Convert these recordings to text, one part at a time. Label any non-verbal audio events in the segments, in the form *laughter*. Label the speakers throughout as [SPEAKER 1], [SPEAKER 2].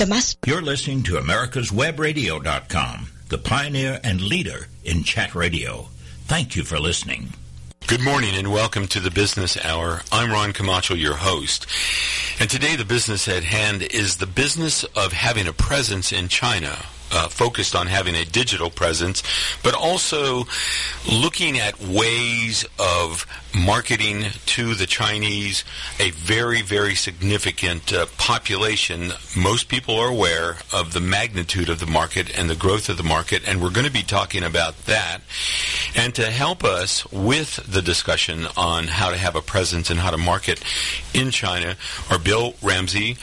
[SPEAKER 1] the mass.
[SPEAKER 2] You're listening to America'sWebRadio.com, the pioneer and leader in chat radio. Thank you for listening.
[SPEAKER 3] Good morning and welcome to the Business Hour. I'm Ron Camacho, your host. And today the business at hand is the business of having a presence in China uh, focused on having a digital presence, but also looking at ways of marketing to the Chinese, a very, very significant uh, population. Most people are aware of the magnitude of the market and the growth of the market, and we're going to be talking about that. And to help us with the discussion on how to have a presence and how to market in China are Bill Ramsey,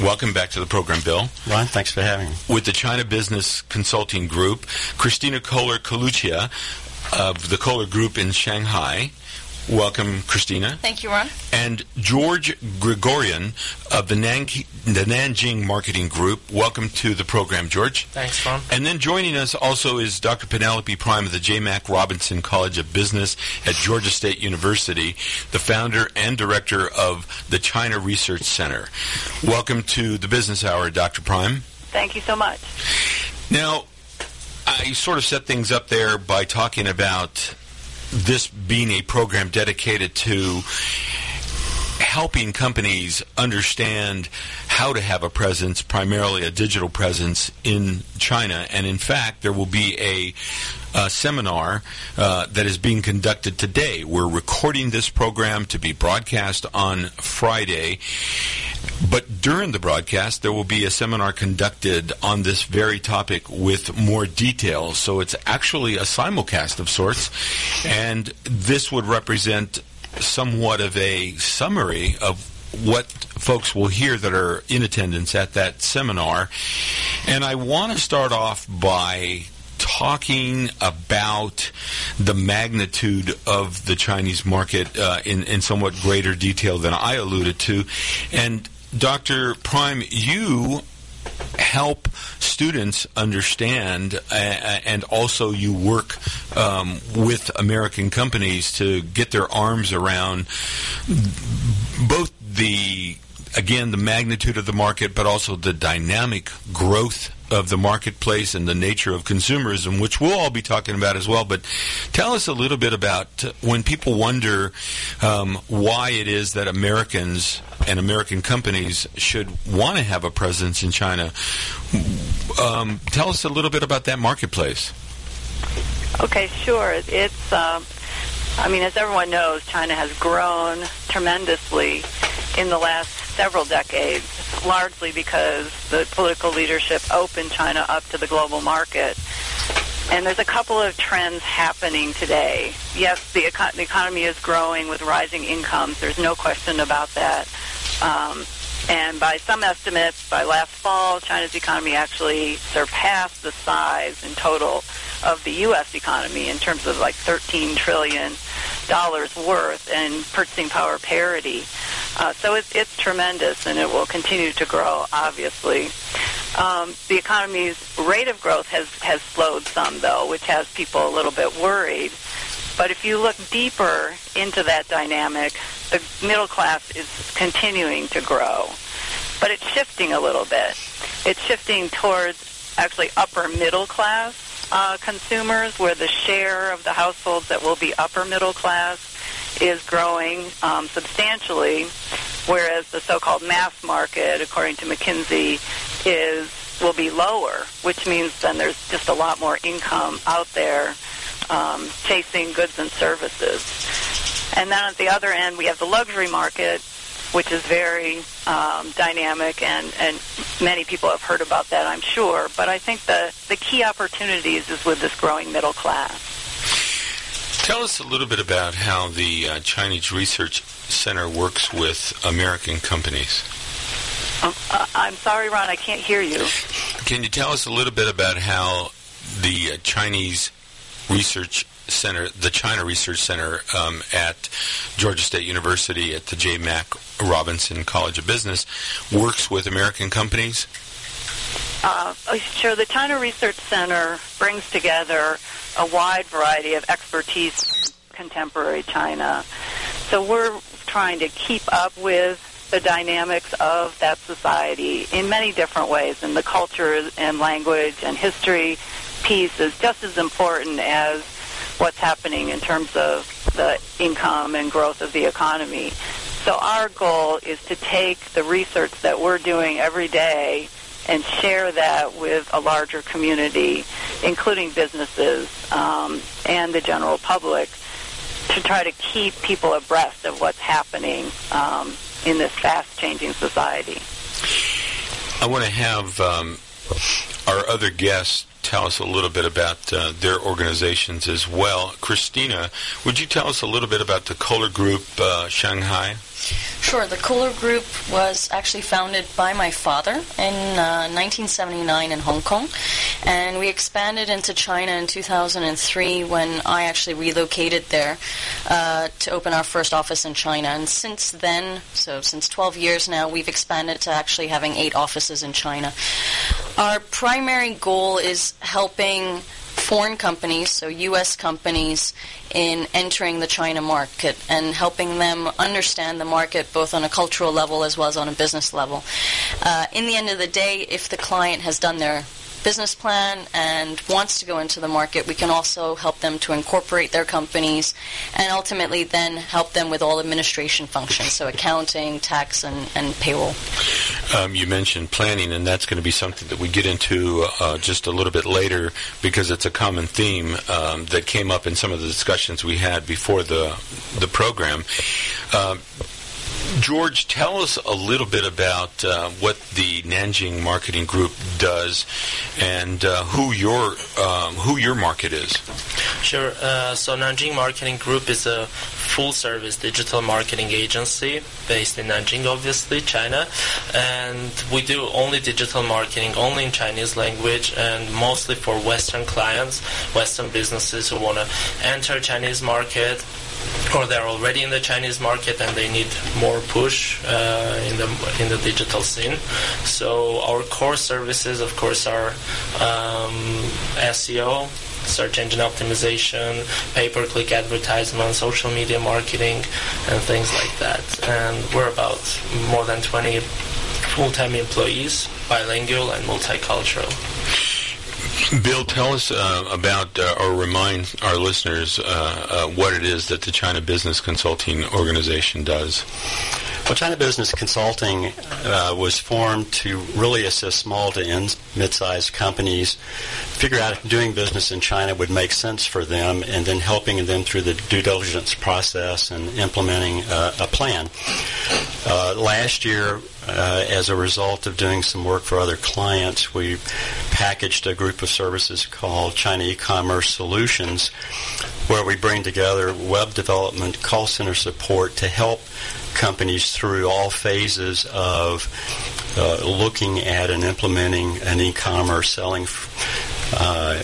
[SPEAKER 3] Welcome back to the program, Bill.
[SPEAKER 4] Ron, thanks for having me.
[SPEAKER 3] With the China Business Consulting Group, Christina Kohler Kalucia of the Kohler Group in Shanghai. Welcome, Christina.
[SPEAKER 5] Thank you, Ron.
[SPEAKER 3] And George Gregorian of the, Nan- the Nanjing Marketing Group. Welcome to the program, George.
[SPEAKER 6] Thanks, Ron.
[SPEAKER 3] And then joining us also is Dr. Penelope Prime of the J. Mack Robinson College of Business at Georgia State University, the founder and director of the China Research Center. Welcome to the Business Hour, Dr. Prime.
[SPEAKER 5] Thank you so much.
[SPEAKER 3] Now, I sort of set things up there by talking about this being a program dedicated to helping companies understand how to have a presence, primarily a digital presence in China. And in fact, there will be a, a seminar uh, that is being conducted today. We're recording this program to be broadcast on Friday. But during the broadcast, there will be a seminar conducted on this very topic with more details. So it's actually a simulcast of sorts. And this would represent somewhat of a summary of what folks will hear that are in attendance at that seminar. And I want to start off by talking about the magnitude of the Chinese market uh, in, in somewhat greater detail than I alluded to. And Dr. Prime, you help students understand, uh, and also you work um, with American companies to get their arms around both the again the magnitude of the market, but also the dynamic growth of the marketplace and the nature of consumerism, which we'll all be talking about as well. But tell us a little bit about when people wonder um, why it is that Americans and American companies should want to have a presence in China. Um, tell us a little bit about that marketplace.
[SPEAKER 5] Okay, sure. It's, um, I mean, as everyone knows, China has grown tremendously in the last several decades, largely because the political leadership opened China up to the global market. And there's a couple of trends happening today. Yes, the, eco- the economy is growing with rising incomes. There's no question about that. Um, and by some estimates, by last fall, China's economy actually surpassed the size in total of the U.S. economy in terms of like 13 trillion dollars worth and purchasing power parity. Uh, so it's, it's tremendous, and it will continue to grow. Obviously, um, the economy's rate of growth has has slowed some, though, which has people a little bit worried. But if you look deeper into that dynamic, the middle class is continuing to grow, but it's shifting a little bit. It's shifting towards actually upper middle class uh, consumers, where the share of the households that will be upper middle class is growing um, substantially, whereas the so-called mass market, according to McKinsey, is will be lower, which means then there's just a lot more income out there um, chasing goods and services. And then at the other end, we have the luxury market, which is very um, dynamic, and, and many people have heard about that, I'm sure. But I think the, the key opportunities is with this growing middle class.
[SPEAKER 3] Tell us a little bit about how the uh, Chinese Research Center works with American companies.
[SPEAKER 5] Um, uh, I'm sorry, Ron, I can't hear you.
[SPEAKER 3] Can you tell us a little bit about how the uh, Chinese Research Center, the China Research Center um, at Georgia State University at the J. Mack Robinson College of Business, works with American companies?
[SPEAKER 5] Uh, sure. The China Research Center brings together a wide variety of expertise in contemporary China. So we're trying to keep up with the dynamics of that society in many different ways, and the culture and language and history piece is just as important as what's happening in terms of the income and growth of the economy. So our goal is to take the research that we're doing every day and share that with a larger community, including businesses um, and the general public, to try to keep people abreast of what's happening um, in this fast-changing society.
[SPEAKER 3] I want to have um, our other guests tell us a little bit about uh, their organizations as well. Christina, would you tell us a little bit about the Kohler Group uh, Shanghai?
[SPEAKER 1] Sure. The Kohler Group was actually founded by my father in uh, 1979 in Hong Kong, and we expanded into China in 2003 when I actually relocated there uh, to open our first office in China. And since then, so since 12 years now, we've expanded to actually having eight offices in China. Our primary goal is helping foreign companies, so U.S. companies, in entering the China market and helping them understand the market both on a cultural level as well as on a business level. Uh, in the end of the day, if the client has done their business plan and wants to go into the market, we can also help them to incorporate their companies and ultimately then help them with all administration functions, so accounting, tax, and, and payroll.
[SPEAKER 3] Um, you mentioned planning, and that's going to be something that we get into uh, just a little bit later because it's a common theme um, that came up in some of the discussions we had before the the program. Uh, George, tell us a little bit about uh, what the Nanjing Marketing Group does and uh, who your um, who your market is.
[SPEAKER 4] Sure. Uh, so Nanjing Marketing Group is a full-service digital marketing agency based in Nanjing, obviously, China, and we do only digital marketing, only in Chinese language, and mostly for Western clients, Western businesses who want to enter Chinese market or they're already in the Chinese market and they need more push uh, in the in the digital scene. So our core services, of course, are um, SEO, search engine optimization, pay-per-click advertisement, social media marketing, and things like that. And we're about more than 20 full-time employees, bilingual and multicultural.
[SPEAKER 3] Bill, tell us uh, about uh, or remind our listeners uh, uh, what it is that the China Business Consulting Organization does.
[SPEAKER 6] Well, China Business Consulting uh, was formed to really assist small to mid-sized companies figure out if doing business in China would make sense for them, and then helping them through the due diligence process and implementing uh, a plan. Uh, last year, uh, as a result of doing some work for other clients, we packaged a group of services called China E-commerce Solutions, where we bring together web development, call center support to help companies through all phases of uh, looking at and implementing an e-commerce selling uh,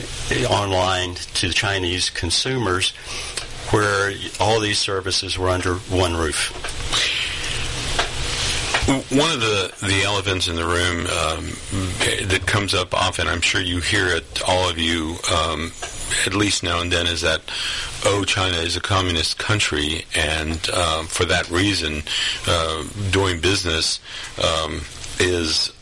[SPEAKER 6] online to Chinese consumers where all these services were under one roof.
[SPEAKER 3] One of the, the elephants in the room um, that comes up often, I'm sure you hear it, all of you, um, at least now and then, is that, oh, China is a communist country, and uh, for that reason, uh, doing business um, is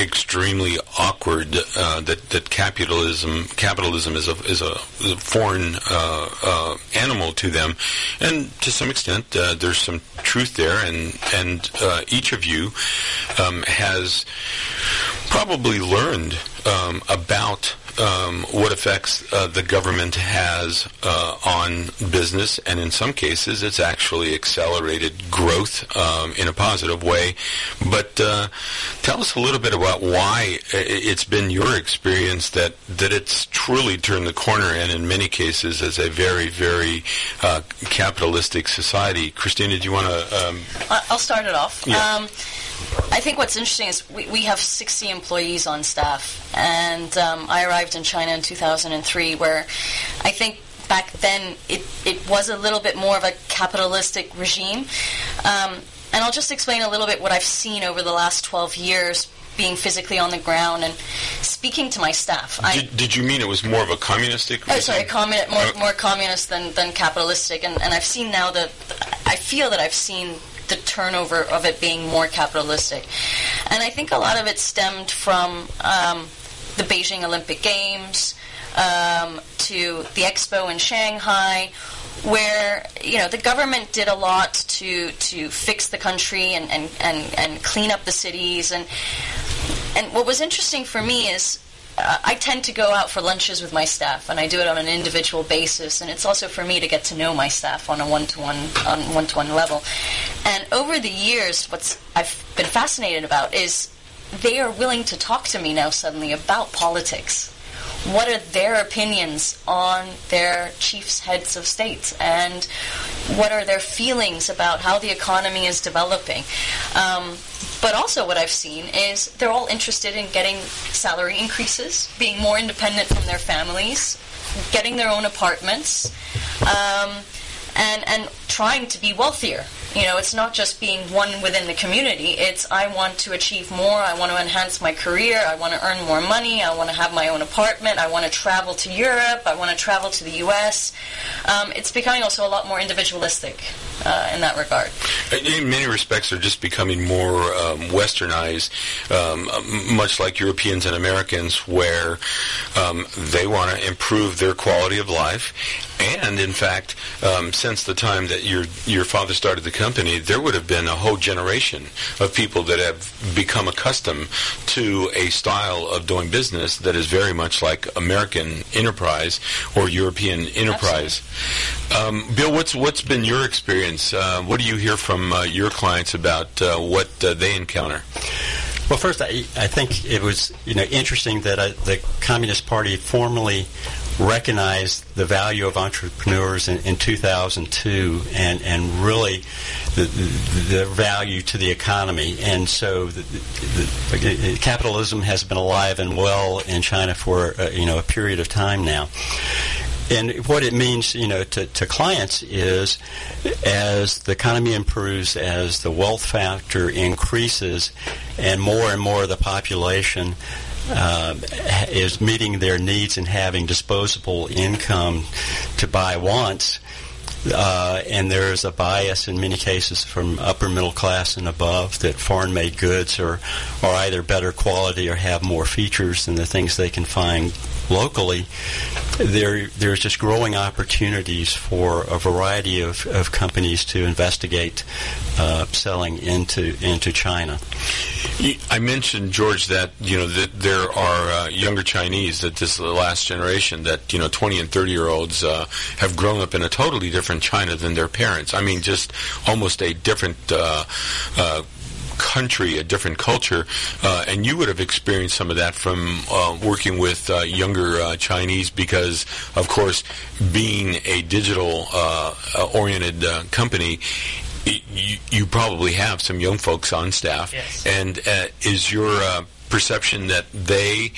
[SPEAKER 3] extremely awkward uh, that that capitalism capitalism is a is a, is a foreign uh, uh, animal to them, and to some extent uh, there's some truth there, and and uh, each of you um, has probably learned um, about um, what effects uh, the government has uh, on business, and in some cases, it's actually accelerated growth um, in a positive way. But uh, tell us a little bit about why it's been your experience that that it's truly turned the corner, and in many cases, as a very, very uh, capitalistic society. Christina, do you want to? Um,
[SPEAKER 1] I'll start it off.
[SPEAKER 3] Yeah.
[SPEAKER 1] I think what's interesting is we, we have 60 employees on staff, and um, I arrived in China in 2003, where I think back then it, it was a little bit more of a capitalistic regime. Um, and I'll just explain a little bit what I've seen over the last 12 years being physically on the ground and speaking to my staff.
[SPEAKER 3] Did, I, did you mean it was more of a communistic?
[SPEAKER 1] Oh, sorry, more, more communist than, than capitalistic. And, and I've seen now that, I feel that I've seen the turnover of it being more capitalistic. And I think a lot of it stemmed from um, the Beijing Olympic Games um, to the expo in Shanghai, where you know the government did a lot to to fix the country and and, and, and clean up the cities and and what was interesting for me is I tend to go out for lunches with my staff, and I do it on an individual basis. And it's also for me to get to know my staff on a one-to-one on one-to-one level. And over the years, what's I've been fascinated about is they are willing to talk to me now suddenly about politics. What are their opinions on their chiefs, heads of states, and what are their feelings about how the economy is developing? Um, but also, what I've seen is they're all interested in getting salary increases, being more independent from their families, getting their own apartments, um, and and trying to be wealthier. You know, it's not just being one within the community. It's I want to achieve more. I want to enhance my career. I want to earn more money. I want to have my own apartment. I want to travel to Europe. I want to travel to the U.S. Um, it's becoming also a lot more individualistic uh, in that regard.
[SPEAKER 3] In many respects, they're just becoming more um, westernized, um, much like Europeans and Americans, where um, they want to improve their quality of life. And in fact, um, since the time that your your father started the company, there would have been a whole generation of people that have become accustomed to a style of doing business that is very much like American enterprise or European enterprise. Um, Bill, what's what's been your experience? Uh, what do you hear from uh, your clients about uh, what uh, they encounter?
[SPEAKER 6] Well, first, I, I think it was you know interesting that uh, the Communist Party formally recognized the value of entrepreneurs in, in 2002 and, and really the, the, value to the economy. And so the, the, capitalism has been alive and well in China for uh, you know a period of time now. And what it means, you know, to, to clients is as the economy improves, as the wealth factor increases, and more and more of the population uh, is meeting their needs and having disposable income to buy wants. Uh, and there's a bias in many cases from upper middle class and above that foreign made goods are, are either better quality or have more features than the things they can find locally, there there's just growing opportunities for a variety of, of companies to investigate uh, selling into into China.
[SPEAKER 3] I mentioned George that you know that there are uh, younger Chinese that this last generation that you know 20 and 30 year olds uh, have grown up in a totally different China than their parents. I mean, just almost a different uh, uh, country, a different culture, uh, and you would have experienced some of that from uh, working with uh, younger uh, Chinese because, of course, being a digital uh, uh, oriented company, you, you, probably have some young folks on staff.
[SPEAKER 4] Yes.
[SPEAKER 3] And is your perception that they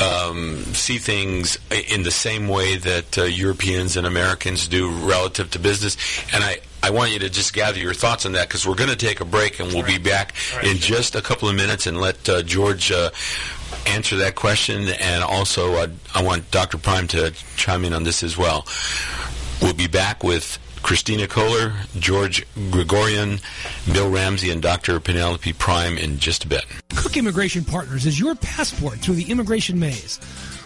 [SPEAKER 3] um, see things in the same way that uh, Europeans and Americans do relative to business. And I, I want you to just gather your thoughts on that because we're going to take a break and we'll right. be back right. in just a couple of minutes and let uh, George uh, answer that question. And also, uh, I want Dr. Prime to chime in on this as well. We'll be back with Christina Kohler, George Gregorian, Bill Ramsey, and Dr. Penelope Prime in just a bit.
[SPEAKER 7] Cook Immigration Partners is your passport through the immigration maze.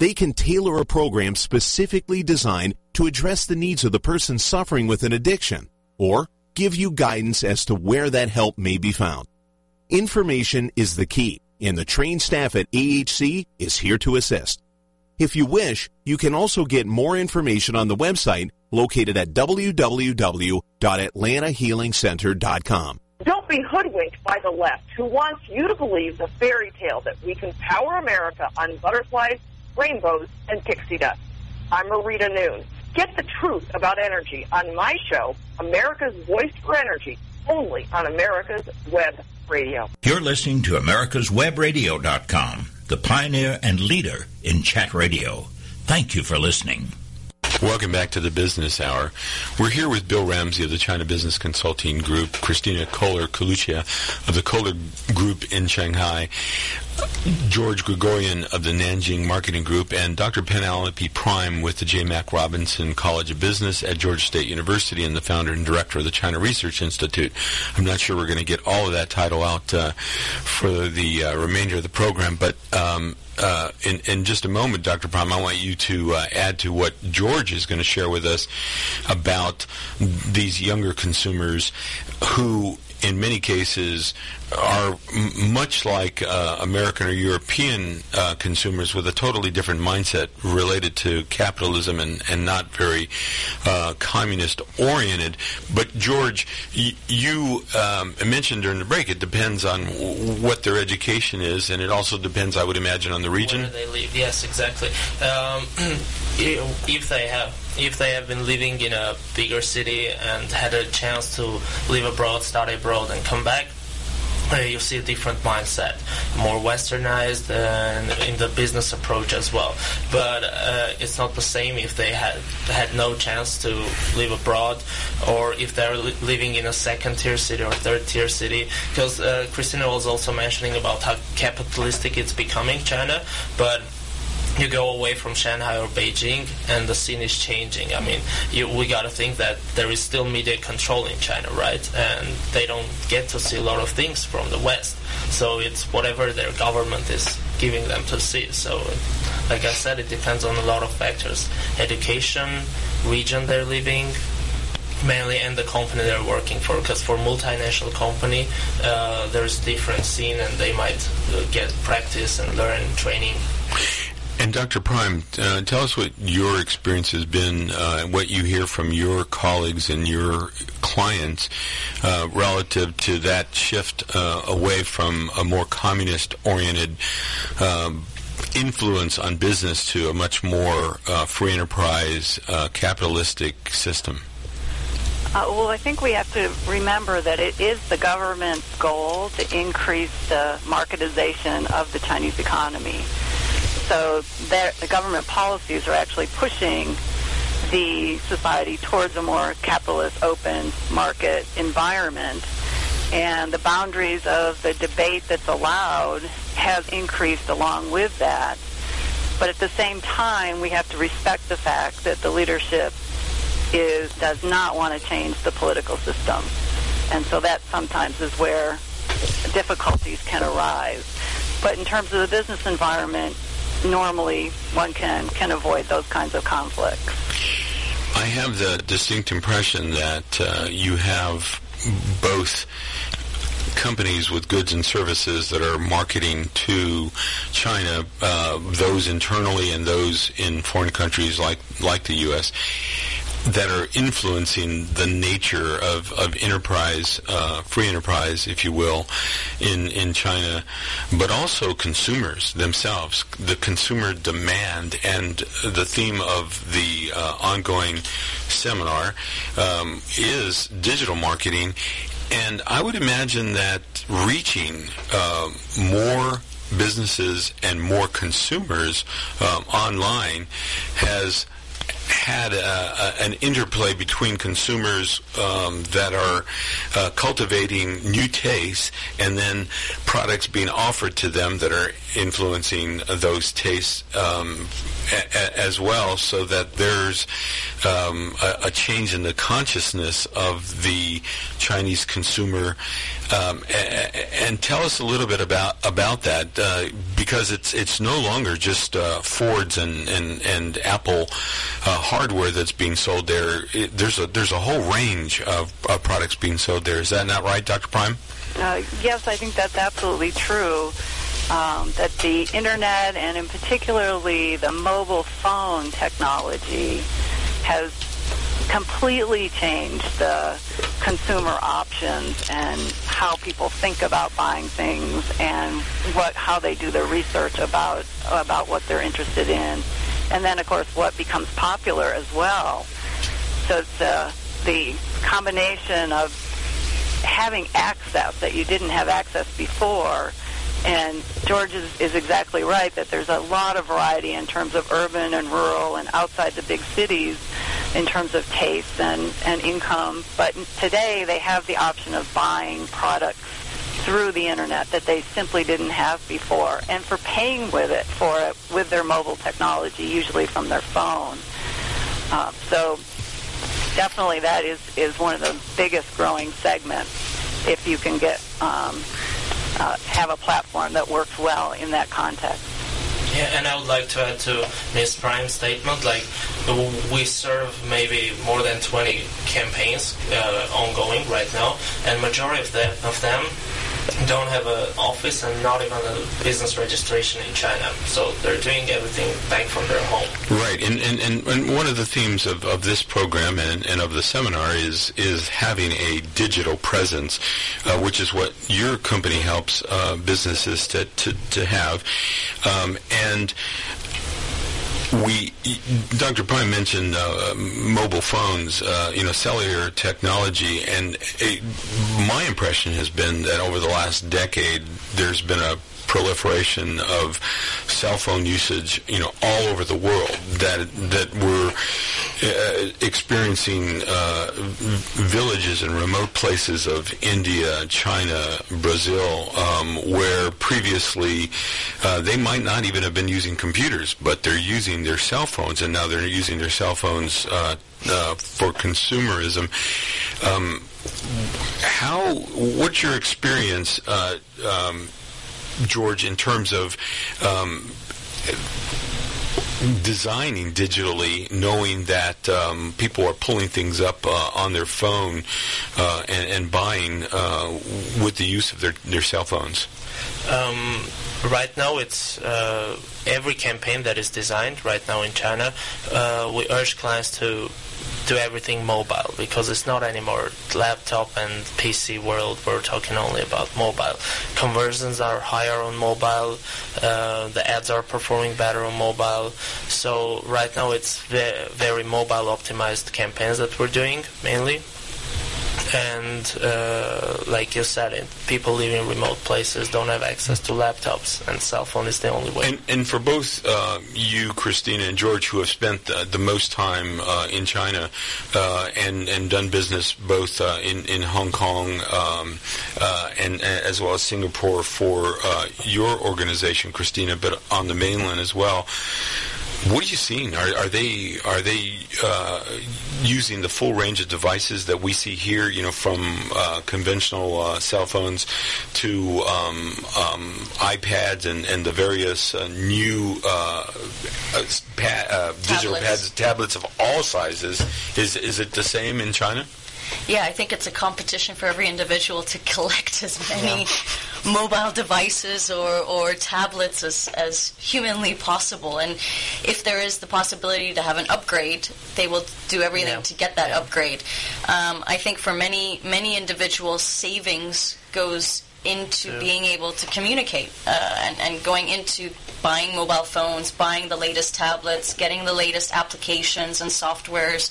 [SPEAKER 8] They can tailor a program specifically designed to address the needs of the person suffering with an addiction or give you guidance as to where that help may be found. Information is the key, and the trained staff at AHC is here to assist. If you wish, you can also get more information on the website located at www.atlantahealingcenter.com.
[SPEAKER 9] Don't be hoodwinked by the left who wants you to believe the fairy tale that we can power America on butterflies, rainbows, and pixie dust. I'm Marita Noon. Get the truth about energy on my show, America's Voice for Energy, only on America's Web Radio.
[SPEAKER 2] You're listening to americaswebradio.com, the pioneer and leader in chat radio. Thank you for listening.
[SPEAKER 3] Welcome back to the Business Hour. We're here with Bill Ramsey of the China Business Consulting Group, Christina Kohler Kalucia of the Kohler Group in Shanghai, George Gregorian of the Nanjing Marketing Group, and Dr. Penelope Prime with the J. Mack Robinson College of Business at Georgia State University and the founder and director of the China Research Institute. I'm not sure we're going to get all of that title out uh, for the uh, remainder of the program, but um, uh, in, in just a moment, Dr. Prime, I want you to uh, add to what George is going to share with us about these younger consumers who in many cases are m- much like uh, American or European uh, consumers with a totally different mindset related to capitalism and, and not very uh, communist oriented. But George, y- you um, mentioned during the break it depends on w- what their education is, and it also depends, I would imagine, on the region.
[SPEAKER 4] Where they live, yes, exactly. Um, *clears throat* if they have if they have been living in a bigger city and had a chance to live abroad, study abroad, and come back, uh, you see a different mindset, more westernized and in the business approach as well. But uh, it's not the same if they had had no chance to live abroad, or if they're li- living in a second tier city or third tier city. Because uh, Christina was also mentioning about how capitalistic it's becoming, China, but you go away from Shanghai or Beijing, and the scene is changing. I mean, you, we got to think that there is still media control in China, right? And they don't get to see a lot of things from the West. So it's whatever their government is giving them to see. So, like I said, it depends on a lot of factors: education, region they're living, mainly and the company they're working for because for multinational company uh, there's different scene and they might uh, get practice and learn training
[SPEAKER 3] And Dr. Prime, uh, tell us what your experience has been, uh, what you hear from your colleagues and your clients uh, relative to that shift uh, away from a more communist-oriented um, influence on business to a much more uh, free enterprise, uh, capitalistic system.
[SPEAKER 5] Uh, well, I think we have to remember that it is the government's goal to increase the marketization of the Chinese economy. So the government policies are actually pushing the society towards a more capitalist, open market environment. And the boundaries of the debate that's allowed have increased along with that. But at the same time, we have to respect the fact that the leadership is does not want to change the political system, and so that sometimes is where difficulties can arise. But in terms of the business environment, normally one can can avoid those kinds of conflicts.
[SPEAKER 3] I have the distinct impression that uh, you have both companies with goods and services that are marketing to China, uh, those internally and those in foreign countries like like the U.S. that are influencing the nature of, of enterprise, uh, free enterprise, if you will, in, in China, but also consumers themselves, the consumer demand, and the theme of the uh, ongoing seminar um, is digital marketing. And I would imagine that reaching uh, more businesses and more consumers um, online has had a, a, an interplay between consumers um, that are uh, cultivating new tastes and then products being offered to them that are influencing those tastes um, a, as well, so that there's um, a, a, change in the consciousness of the Chinese consumer. Um, and tell us a little bit about about that, uh, because it's it's no longer just uh, Fords and and and Apple uh, hardware that's being sold there. It, there's a there's a whole range of, of products being sold there. Is that not right, Dr. Prime?
[SPEAKER 5] Uh, yes, I think that's absolutely true. Um, that the internet and in particularly the mobile phone technology has completely changed the consumer options and how people think about buying things and what how they do their research about about what they're interested in and then of course what becomes popular as well so it's the the combination of having access that you didn't have access before and George is, is exactly right that there's a lot of variety in terms of urban and rural and outside the big cities in terms of tastes and, and income. But today they have the option of buying products through the internet that they simply didn't have before, and for paying with it for it with their mobile technology, usually from their phone. Uh, so definitely that is, is one of the biggest growing segments if you can get um, uh, have a platform that works well in that context.
[SPEAKER 4] Yeah, and I would like to add to Ms. Prime's statement, like we serve maybe more than 20 campaigns uh, ongoing right now, and majority of them, of them don't have an office and not even a business registration in China. So they're doing everything back from their home.
[SPEAKER 3] Right, and and, and, and one of the themes of, of this program and, and of the seminar is is having a digital presence, uh, which is what your company helps uh, businesses to, to, to have. Um, and we, Dr. Prime mentioned uh, mobile phones, uh, you know, cellular technology, and it, my impression has been that over the last decade, there's been a proliferation of cell phone usage, you know, all over the world that that we're uh, experiencing uh, villages and remote places of India, China, Brazil, um, where previously uh, they might not even have been using computers, but they're using their cell phones, and now they're using their cell phones uh, uh, for consumerism. Um, how? What's your experience? Uh, um, George, in terms of um, designing digitally, knowing that um, people are pulling things up uh, on their phone uh, and, and, buying uh, with the use of their, their cell phones?
[SPEAKER 4] Um, right now, it's uh, every campaign that is designed right now in China. Uh, we urge clients to do everything mobile because it's not anymore laptop and PC world. We're talking only about mobile. Conversions are higher on mobile. Uh, the ads are performing better on mobile. So right now it's very, very mobile optimized campaigns that we're doing mainly and uh, like you said, it, people living in remote places don't have access to laptops, and cell phone is the only way.
[SPEAKER 3] And, and for both uh, you, Christina, and George, who have spent the, the most time uh, in China uh, and and done business both uh, in in Hong Kong um, uh, and as well as Singapore for your organization, Christina, but on the mainland as well. What are you seeing? Are, are they are they uh, using the full range of devices that we see here? You know, from uh, conventional uh, cell phones to um, um, iPads and, and the various uh, new uh, uh, pa- digital pads, tablets of all sizes. Is is it the same in China?
[SPEAKER 1] Yeah, I think it's a competition for every individual to *laughs* collect as many yeah. mobile devices or, or tablets as, as humanly possible. And if there is the possibility to have an upgrade, they will do everything yeah. to get that yeah. upgrade. Um, I think for many many individuals, savings goes into being able to communicate uh, and, and, going into buying mobile phones, buying the latest tablets, getting the latest applications and softwares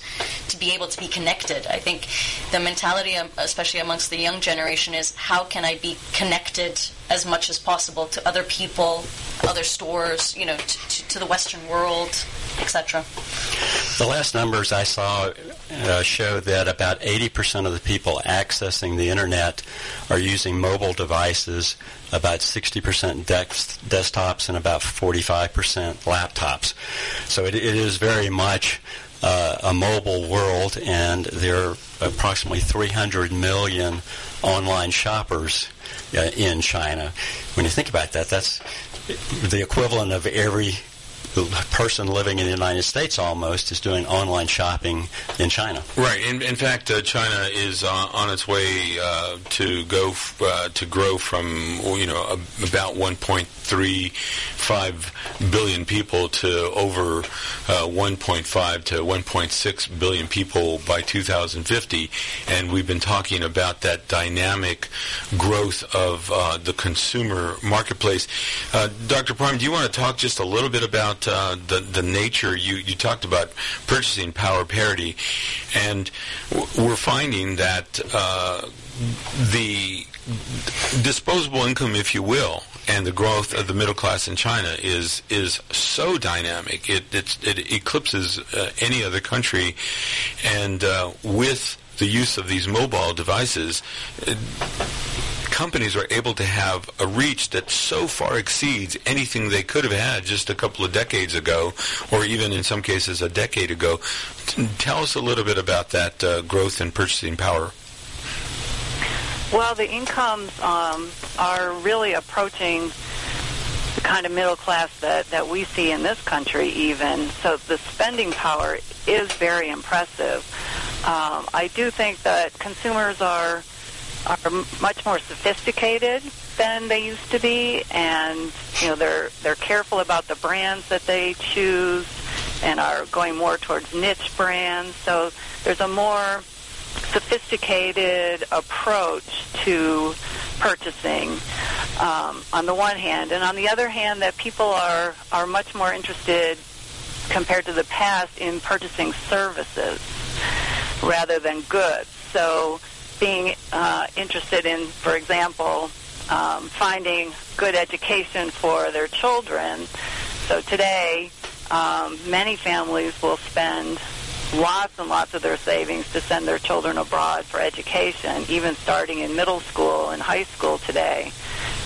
[SPEAKER 1] to be able to be connected. I think the mentality, um, especially amongst the young generation, is how can I be connected as much as possible to other people, other stores, you know, to, to the Western world, etc.
[SPEAKER 6] The last numbers I saw uh, show that about 80% of the people accessing the internet are using mobile devices, about 60% desktops, and about 45% laptops. So it, it is very much uh, a mobile world, and there are approximately 300 million online shoppers Uh, in China. When you think about that, that's the equivalent of every person living in the United States almost is doing online shopping in China.
[SPEAKER 3] Right. In, in fact, uh, China is uh, on its way uh, to go f- uh, to grow from you know about 1.35 billion people to over uh, 1.5 to 1.6 billion people by 2050, and we've been talking about that dynamic growth of uh, the consumer marketplace. Dr. Prime, do you want to talk just a little bit about the the nature? You you talked about purchasing power parity, and we're finding that uh, the disposable income, if you will, and the growth of the middle class in China is is so dynamic. It it eclipses uh, any other country, and uh, with the use of these mobile devices. It, companies are able to have a reach that so far exceeds anything they could have had just a couple of decades ago, or even in some cases a decade ago. Tell us a little bit about that uh, growth in purchasing power.
[SPEAKER 5] Well, the incomes um, are really approaching the kind of middle class that, that we see in this country even. So the spending power is very impressive. Um, I do think that consumers are are much more sophisticated than they used to be, and you know they're they're careful about the brands that they choose, and are going more towards niche brands. So there's a more sophisticated approach to purchasing um, on the one hand, and on the other hand, that people are are much more interested compared to the past in purchasing services rather than goods. So being uh, interested in, for example, um, finding good education for their children. So today, um, many families will spend lots and lots of their savings to send their children abroad for education, even starting in middle school and high school today.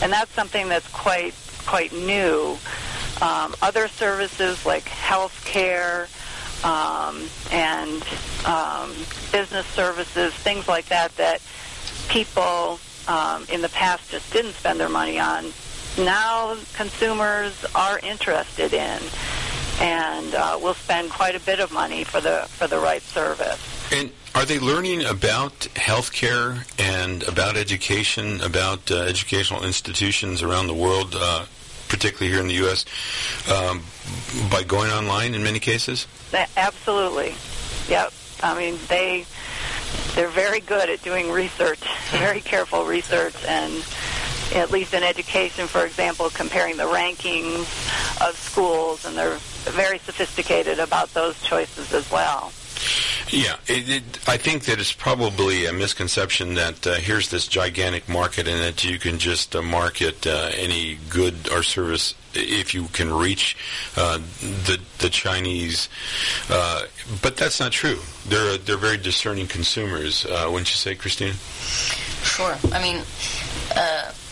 [SPEAKER 5] And that's something that's quite quite new. Um, other services like health care, um, and um, business services, things like that, that people um, in the past just didn't spend their money on. Now consumers are interested in, and uh, will spend quite a bit of money for the for the right service.
[SPEAKER 3] And are they learning about healthcare and about education, about uh, educational institutions around the world? Uh, particularly here in the U.S., um, by going online in many cases?
[SPEAKER 5] Absolutely. Yep. I mean, they they're very good at doing research, *laughs* very careful research, and at least in education, for example, comparing the rankings of schools, and they're very sophisticated about those choices as well.
[SPEAKER 3] Yeah, it, it, I think that it's probably a misconception that uh, here's this gigantic market and that you can just uh, market uh, any good or service if you can reach uh, the the Chinese. Uh, but that's not true. They're they're very discerning consumers. Uh, wouldn't you say, Christina?
[SPEAKER 1] Sure. I mean,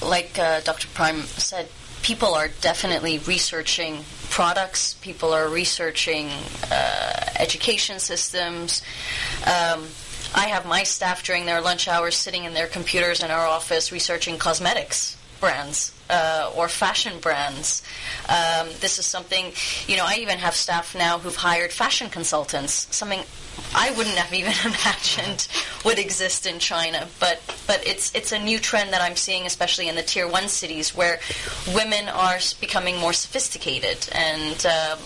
[SPEAKER 1] like Dr. Prime said, people are definitely researching products. People are researching education systems. Um, I have my staff during their lunch hours sitting in their computers in our office researching cosmetics brands uh, or fashion brands. Um, this is something, you know, I even have staff now who've hired fashion consultants, something I wouldn't have even *laughs* imagined would exist in China. But but it's it's a new trend that I'm seeing, especially in the tier one cities, where women are becoming more sophisticated and uh,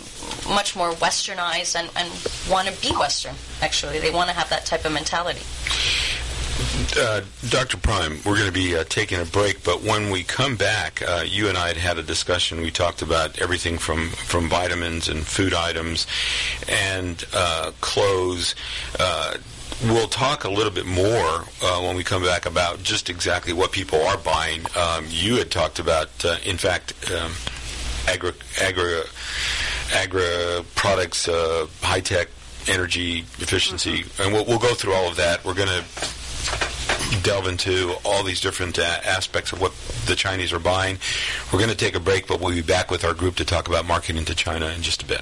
[SPEAKER 1] much more westernized and, and want to be Western. Actually, they want to have that type of mentality.
[SPEAKER 3] Uh, Dr. Prime, we're going to be uh, taking a break, but when we come back, uh, you and I had had a discussion. We talked about everything from, from vitamins and food items and uh, clothes. Uh, we'll talk a little bit more uh, when we come back about just exactly what people are buying. Um, you had talked about, in fact, um, agri, agri, agri products, high tech energy efficiency, mm-hmm. and we'll, we'll, go through all of that. We're going to delve into all these different uh, aspects of what the Chinese are buying. We're going to take a break, but we'll be back with our group to talk about marketing to China in just a bit.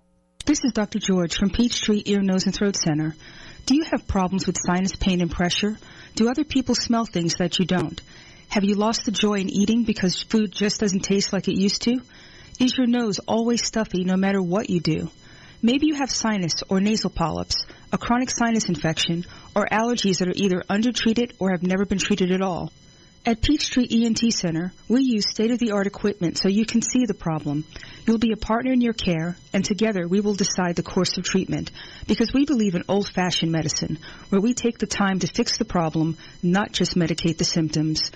[SPEAKER 10] This is Dr. George from Peachtree Ear, Nose, and Throat Center. Do you have problems with sinus pain and pressure? Do other people smell things that you don't? Have you lost the joy in eating because food just doesn't taste like it used to? Is your nose always stuffy no matter what you do? Maybe you have sinus or nasal polyps, a chronic sinus infection, or allergies that are either undertreated or have never been treated at all. At Peachtree ENT Center, we use state-of-the-art equipment so you can see the problem. You'll be a partner in your care, and together we will decide the course of treatment because we believe in old-fashioned medicine, where we take the time to fix the problem, not just medicate the symptoms.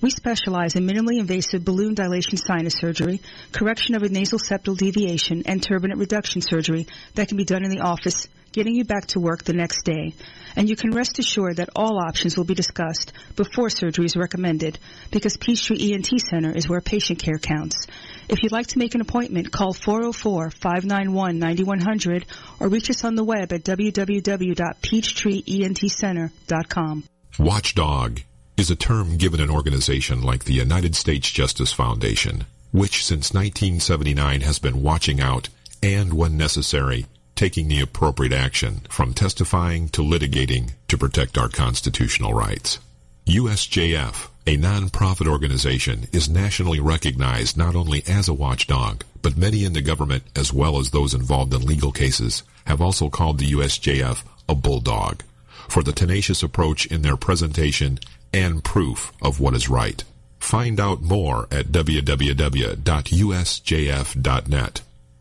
[SPEAKER 10] We specialize in minimally invasive balloon dilation sinus surgery, correction of a nasal septal deviation, and turbinate reduction surgery that can be done in the office, getting you back to work the next day. And you can rest assured that all options will be discussed before surgery is recommended because Peachtree ENT Center is where patient care counts. If you'd like to make an appointment, call 404-591-9100 or reach us on the web at www.peachtreeentcenter.com.
[SPEAKER 11] Watchdog is a term given an organization like the United States Justice Foundation, which since 1979 has been watching out and, when necessary, taking the appropriate action from testifying to litigating to protect our constitutional rights. USJF, a non-profit organization, is nationally recognized not only as a watchdog, but many in the government as well as those involved in legal cases have also called the USJF a bulldog for the tenacious approach in their presentation and proof of what is right. Find out more at www.usjf.net.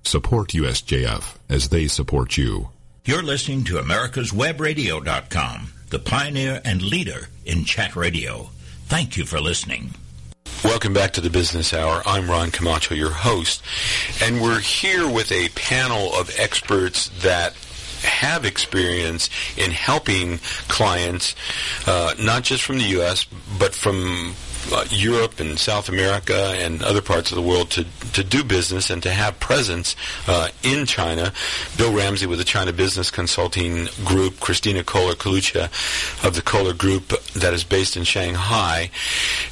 [SPEAKER 11] Support USJF as they support you.
[SPEAKER 2] You're listening to America'sWebRadio.com, the pioneer and leader in chat radio. Thank you for listening.
[SPEAKER 3] Welcome back to the Business Hour. I'm Ron Camacho, your host, and we're here with a panel of experts that have experience in helping clients, uh, not just from the U.S., but from Europe and South America and other parts of the world to, to do business and to have presence uh, in China. Bill Ramsey with the China Business Consulting Group, Christina Kohler Kalucha of the Kohler Group that is based in Shanghai,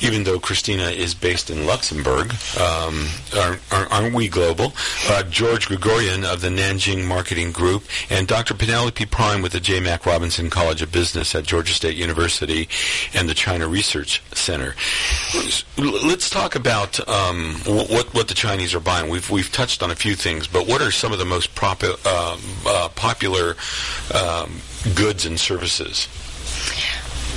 [SPEAKER 3] even though Christina is based in Luxembourg. Um, aren't, aren't, we global? Uh, George Gregorian of the Nanjing Marketing Group and Dr. Penelope Prime with the J. Mack Robinson College of Business at Georgia State University and the China Research Center. Let's talk about um, what what the Chinese are buying. We've we've touched on a few things, but what are some of the most propu- uh, uh, popular um, goods and services?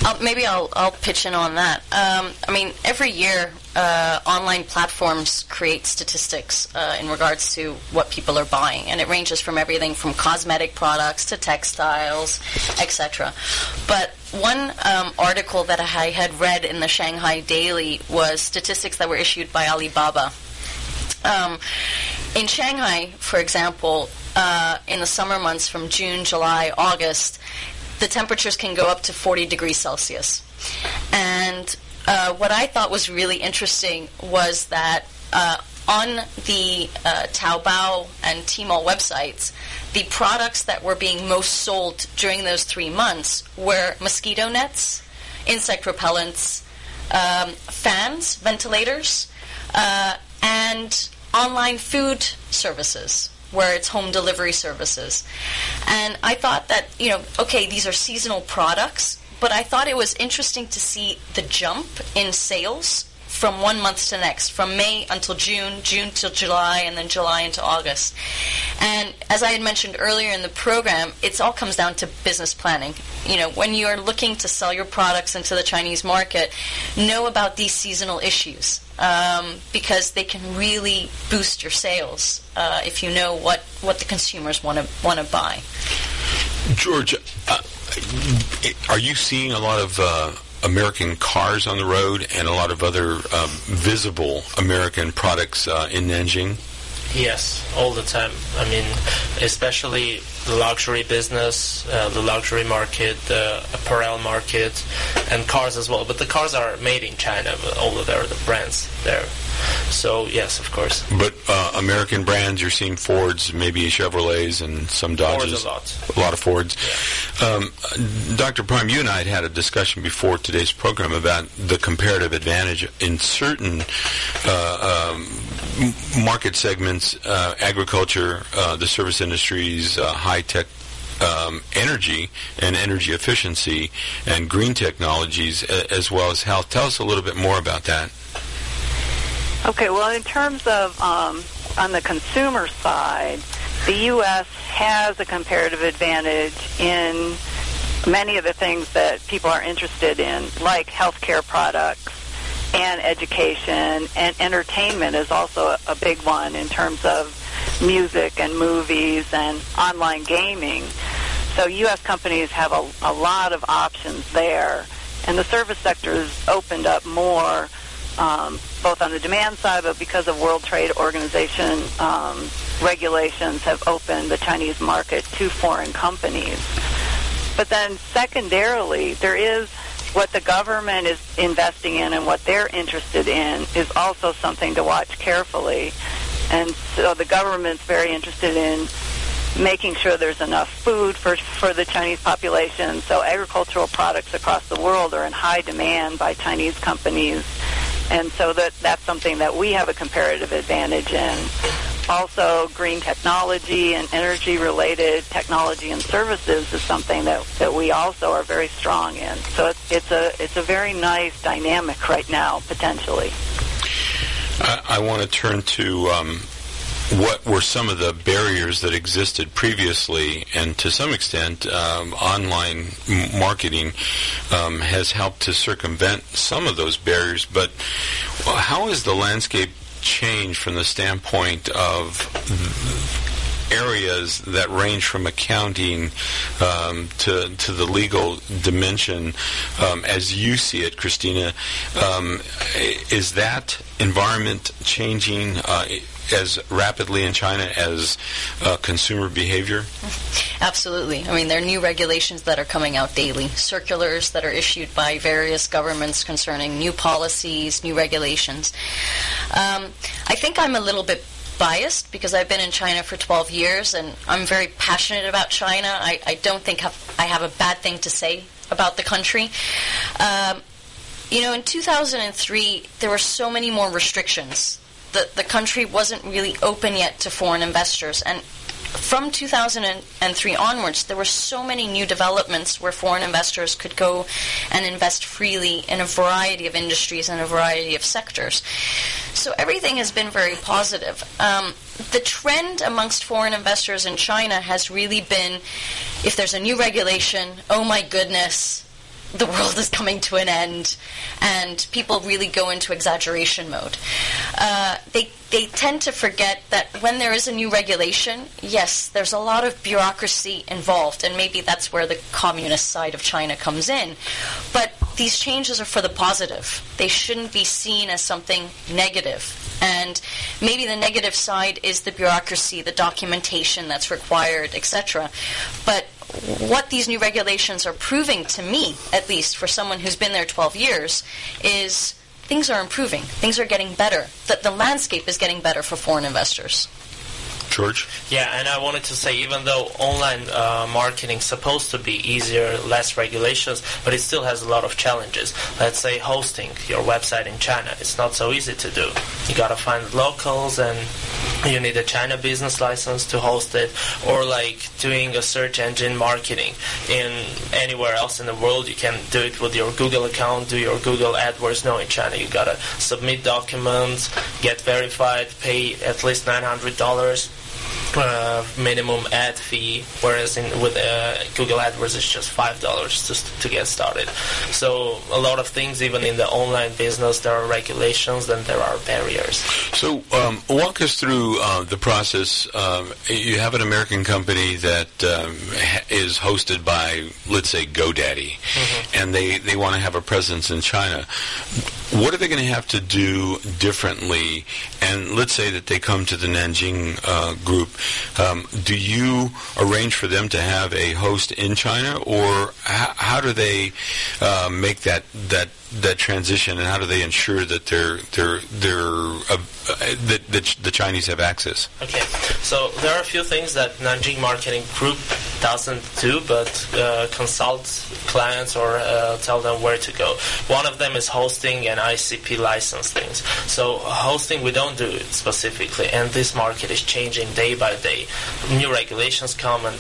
[SPEAKER 1] Uh, maybe I'll, I'll pitch in on that. Um, I mean, every year, uh, online platforms create statistics uh, in regards to what people are buying, and it ranges from everything from cosmetic products to textiles, etc. But one um, article that I had read in the Shanghai Daily was statistics that were issued by Alibaba. Um, in Shanghai, for example, uh, in the summer months from June, July, August, the temperatures can go up to 40 degrees Celsius. And uh, what I thought was really interesting was that uh, on the uh, Taobao and Tmall websites, the products that were being most sold during those three months were mosquito nets, insect repellents, um, fans, ventilators, uh, and online food services where it's home delivery services. And I thought that, you know, okay, these are seasonal products, but I thought it was interesting to see the jump in sales from one month to next, from May until June, June till July, and then July into August. And as I had mentioned earlier in the program, it all comes down to business planning. You know, when you're looking to sell your products into the Chinese market, know about these seasonal issues um, because they can really boost your sales uh, if you know what, what the consumers want to want to buy.
[SPEAKER 3] George, are you seeing a lot of uh, American cars on the road and a lot of other um, visible American products uh, in Nanjing?
[SPEAKER 4] Yes, all the time. I mean, especially the luxury business, uh, the luxury market, the apparel market, and cars as well. But the cars are made in China, all of their the brands there. So yes, of course.
[SPEAKER 3] But uh, American brands, you're seeing Fords, maybe Chevrolets, and some Dodges.
[SPEAKER 4] A lot.
[SPEAKER 3] A lot of Fords. Um, Dr. Prime, you and I had had a discussion before today's program about the comparative advantage in certain uh, um, market segments, uh, agriculture, uh, the service industries, uh, high tech um, energy and energy efficiency and green technologies as well as health. Tell us a little bit more about that.
[SPEAKER 5] Okay, well, in terms of um, on the consumer side, the U.S. has a comparative advantage in many of the things that people are interested in, like healthcare products and education, and entertainment is also a big one in terms of music and movies and online gaming. So U.S. companies have a, a lot of options there, and the service sector has opened up more um, both on the demand side, but because of World Trade Organization um, regulations have opened the Chinese market to foreign companies. But then secondarily, there is what the government is investing in and what they're interested in is also something to watch carefully. And so the government's very interested in making sure there's enough food for for the Chinese population. So agricultural products across the world are in high demand by Chinese companies and so that that's something that we have a comparative advantage in. Also, green technology and energy-related technology and services is something that, that we also are very strong in. So it's, it's a it's a very nice dynamic right now, potentially.
[SPEAKER 3] I, I want to turn to um, what were some of the barriers that existed previously, and to some extent, um, online m- marketing um, has helped to circumvent some of those barriers. But how has the landscape changed from the standpoint of areas that range from accounting um, to to the legal dimension, um, as you see it, Christina. Um, is that environment changing? Uh, as rapidly in China as uh, consumer behavior?
[SPEAKER 1] Absolutely. I mean, there are new regulations that are coming out daily, circulars that are issued by various governments concerning new policies, new regulations. Um, I think I'm a little bit biased because I've been in China for 12 years and I'm very passionate about China. I, I don't think have, I have a bad thing to say about the country. Um, you know, in 2003, there were so many more restrictions the, the country wasn't really open yet to foreign investors. And from 2003 onwards, there were so many new developments where foreign investors could go and invest freely in a variety of industries and a variety of sectors. So everything has been very positive. Um, the trend amongst foreign investors in China has really been if there's a new regulation, oh my goodness, the world is coming to an end, and people really go into exaggeration mode. Uh, they they tend to forget that when there is a new regulation, yes, there's a lot of bureaucracy involved, and maybe that's where the communist side of China comes in. But these changes are for the positive. They shouldn't be seen as something negative. And maybe the negative side is the bureaucracy, the documentation that's required, etc. But what these new regulations are proving to me, at least for someone who's been there 12 years, is things are improving. Things are getting better. That the landscape is getting better for foreign investors.
[SPEAKER 3] George?
[SPEAKER 4] Yeah, and I wanted to say, even though online uh, marketing is supposed to be easier, less regulations, but it still has a lot of challenges. Let's say hosting your website in China, it's not so easy to do. You gotta find locals, and you need a China business license to host it, or like doing a search engine marketing in anywhere else in the world. You can do it with your Google account, do your Google AdWords. No, in China, you gotta submit documents, get verified, pay at least nine hundred dollars uh, minimum ad fee, whereas in, with uh, Google AdWords it's just five dollars just to get started. So a lot of things, even in the online business, there are regulations and there are barriers.
[SPEAKER 3] So um, walk us through uh, the process. Um, you have an American company that um, ha- is hosted by, let's say, GoDaddy, and they, they want to have a presence in China. What are they going to have to do differently? And let's say that they come to the Nanjing uh, group. Um, do you arrange for them to have a host in China, or h- how do they uh, make that that that transition, and how do they ensure that they're they're they're uh, that, that the Chinese have access?
[SPEAKER 4] Okay, so there are a few things that Nanjing Marketing Group doesn't do, but uh, consult clients or uh, tell them where to go. One of them is hosting and ICP license things. So hosting we don't do specifically, and this market is changing day by day. New regulations come and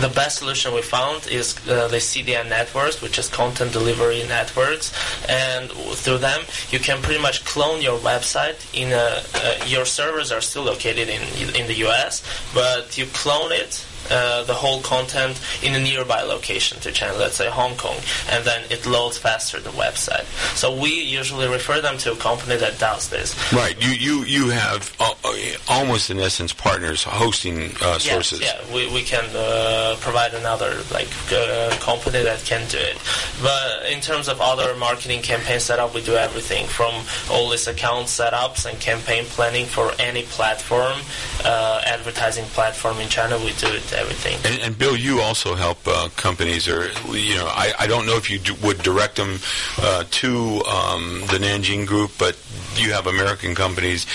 [SPEAKER 4] the best solution we found is uh, the CDN networks, which is content delivery networks, and through them you can pretty much clone your website. In a, uh, your servers are still located in in the U.S., but you clone it. Uh, the whole content in a nearby location to China, let's say Hong Kong, and then it loads faster the website. So we usually refer them to a company that does this.
[SPEAKER 3] Right. You you you have uh, uh, almost in essence partners hosting uh, sources.
[SPEAKER 4] Yes, yeah, we, we can uh, provide another like uh, company that can do it. But in terms of other marketing campaign setup, we do everything from all these account setups and campaign planning for any platform, uh, advertising platform in China. We do it everything.
[SPEAKER 3] And, and Bill, you also help uh, companies, or you know, I, I don't know if you do, would direct them uh, to um, the Nanjing Group, but you have American companies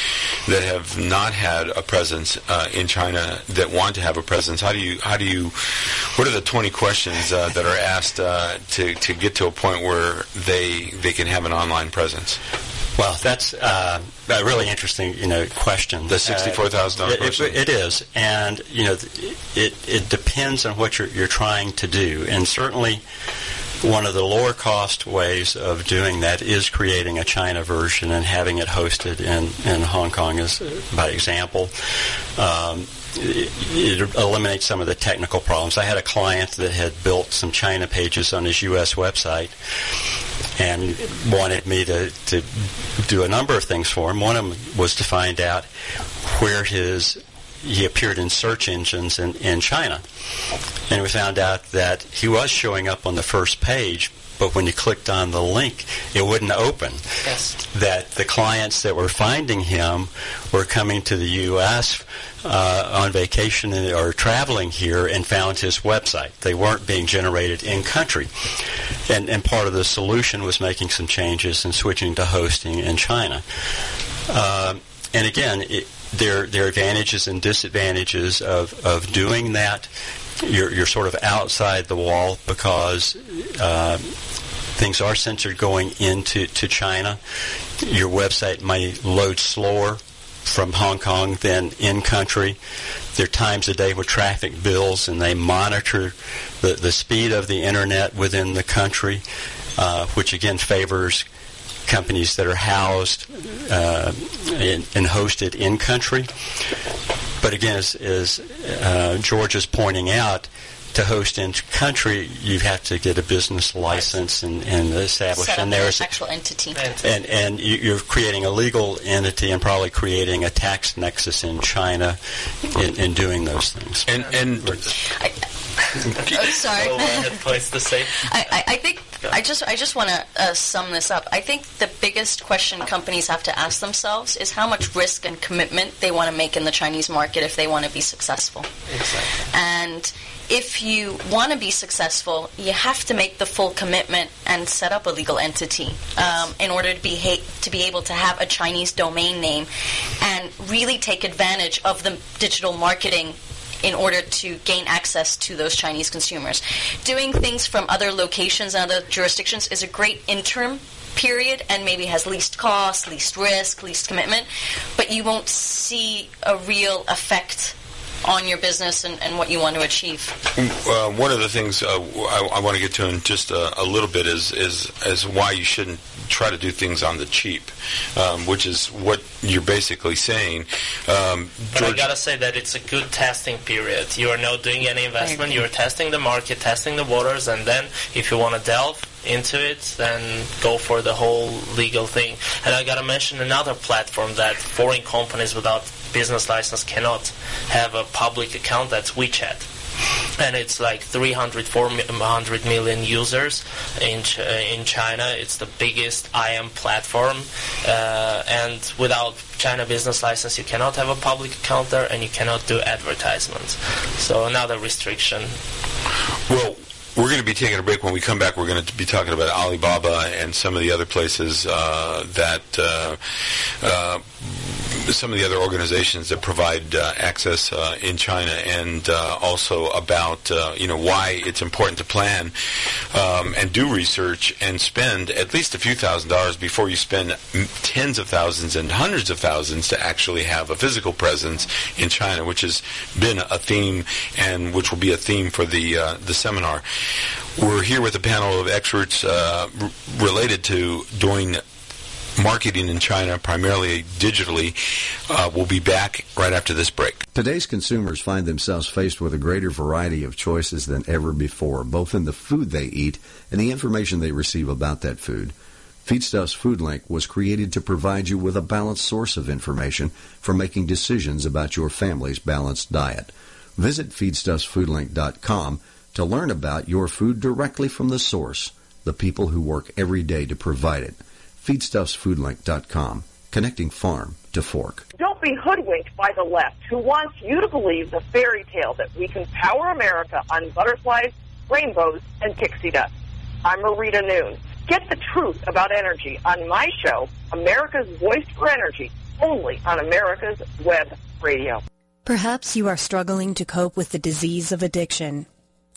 [SPEAKER 3] that have not had a presence uh, in China that want to have a presence. How do you? How do you? What are the twenty questions uh, that are asked uh, to to get to a point where they they can have an online presence?
[SPEAKER 6] Well, that's uh, a really interesting, you know, question.
[SPEAKER 3] The $64,000
[SPEAKER 6] Uh, it-
[SPEAKER 3] question.
[SPEAKER 6] it- it is, and you know, it it depends on what you're you're trying to do, and certainly. One of the lower cost ways of doing that is creating a China version and having it hosted in, in Hong Kong, as by example. Um, it eliminates some of the technical problems. I had a client that had built some China pages on his U.S. website and wanted me to, to do a number of things for him. One of them was to find out where his he appeared in search engines in, in China. And we found out that he was showing up on the first page, but when you clicked on the link, it wouldn't open.
[SPEAKER 4] Yes.
[SPEAKER 6] That the clients that were finding him were coming to the U.S. Uh, on vacation or traveling here and found his website. They weren't being generated in country. And, and part of the solution was making some changes and switching to hosting in China. Um, and again, it, there there are advantages and disadvantages of, of doing that. You're you're sort of outside the wall because uh, things are censored going into to China. Your website may load slower from Hong Kong than in country. There are times a day with traffic bills, and they monitor the, the speed of the internet within the country, uh, which again favors companies that are housed uh, and, and hosted in country. But again, as, as uh, George is pointing out, to host in country, you have to get a business license and, and establish.
[SPEAKER 1] Set up
[SPEAKER 6] and
[SPEAKER 1] an
[SPEAKER 6] there's
[SPEAKER 1] actual entity.
[SPEAKER 6] and and you- you're creating a legal entity and probably creating a tax nexus in China in, in doing those things.
[SPEAKER 3] And and *laughs*
[SPEAKER 1] Oh, sorry.
[SPEAKER 4] So, uh, had points to say.
[SPEAKER 1] I, I, I think I just I just want to uh, sum this up. I think the biggest question companies have to ask themselves is how much risk and commitment they want to make in the Chinese market if they want to be successful. Exactly. And if you want to be successful, you have to make the full commitment and set up a legal entity um, in order to be ha- to be able to have a Chinese domain name and really take advantage of the digital marketing in order to gain access to those Chinese consumers. Doing things from other locations and other jurisdictions is a great interim period and maybe has least cost, least risk, least commitment, but you won't see a real effect on your business and, and what you want to achieve.
[SPEAKER 3] Uh, one of the things uh, I, I want to get to in just a, a, little bit is, is is why you shouldn't try to do things on the cheap, um, which is what you're basically saying. Um,
[SPEAKER 4] but I gotta say that it's a good testing period. You are not doing any investment. You're testing the market, testing the waters, and then if you want to delve into it, then go for the whole legal thing. And I gotta mention another platform that foreign companies without business license cannot have a public account. That's WeChat and it's like 300 400 million users in Ch- in China. It's the biggest IM platform, uh, and without China business license, you cannot have a public account there, and you cannot do advertisements. So another restriction.
[SPEAKER 3] Well, we're going to be taking a break. When we come back, we're going to be talking about Alibaba and some of the other places uh, that uh, uh, some of the other organizations that provide uh, access uh, in China, and uh, also about you know why it's important to plan um, and do research and spend at least a few thousand dollars before you spend tens of thousands and hundreds of thousands to actually have a physical presence in China, which has been a theme and which will be a theme for the the seminar. We're here with a panel of experts uh, r- related to doing marketing in China, primarily digitally. Uh, we'll be back right after this break.
[SPEAKER 12] Today's consumers find themselves faced with a greater variety of choices than ever before, both in the food they eat and the information they receive about that food. Feedstuffs FoodLink was created to provide you with a balanced source of information for making decisions about your family's balanced diet. Visit feedstuffsfoodlink.com to learn about your food directly from the source, the people who work every day to provide it. FeedstuffsFoodLink.com, connecting farm to fork.
[SPEAKER 9] Don't be hoodwinked by the left, who wants you to believe the fairy tale that we can power America on butterflies, rainbows, and pixie dust. I'm Marita Noon. Get the truth about energy on my show, America's Voice for Energy, only on America's Web Radio.
[SPEAKER 13] Perhaps you are struggling to cope with the disease of addiction.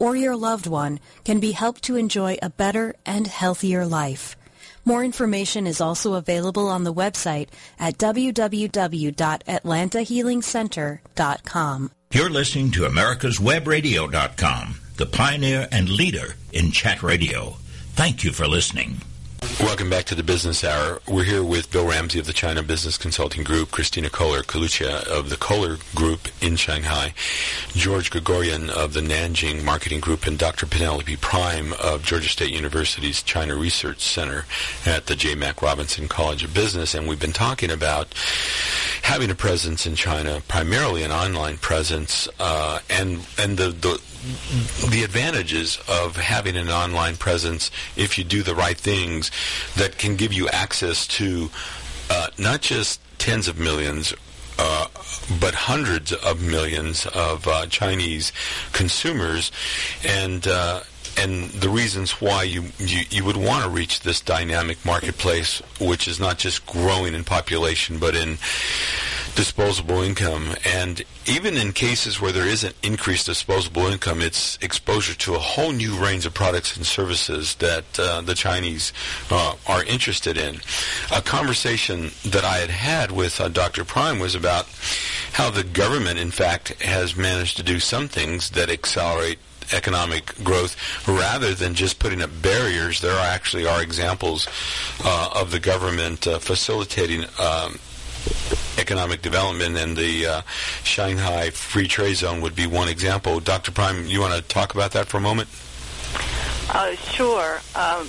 [SPEAKER 13] or your loved one can be helped to enjoy a better and healthier life. More information is also available on the website at www.atlantahealingcenter.com.
[SPEAKER 2] You're listening to americaswebradio.com, the pioneer and leader in chat radio. Thank you for listening.
[SPEAKER 3] Welcome back to the Business Hour. We're here with Bill Ramsey of the China Business Consulting Group, Christina Kohler Kalucha of the Kohler Group in Shanghai, George Gregorian of the Nanjing Marketing Group, and Dr. Penelope Prime of Georgia State University's China Research Center at the J. Mack Robinson College of Business. And we've been talking about having a presence in China, primarily an online presence, uh, and and the, the the advantages of having an online presence if you do the right things that can give you access to uh, not just tens of millions uh, but hundreds of millions of uh, Chinese consumers, and uh, and the reasons why you, you, you would want to reach this dynamic marketplace, which is not just growing in population, but in disposable income. And even in cases where there isn't increased disposable income, it's exposure to a whole new range of products and services that uh, the Chinese uh, are interested in. A conversation that I had had with uh, Dr. Prime was about how the government, in fact, has managed to do some things that accelerate economic growth rather than just putting up barriers. There are actually are examples uh, of the government uh, facilitating um, economic development, and the uh, Shanghai Free Trade Zone would be one example. Dr. Prime, you want to talk about that for a moment?
[SPEAKER 5] Uh, sure. Um,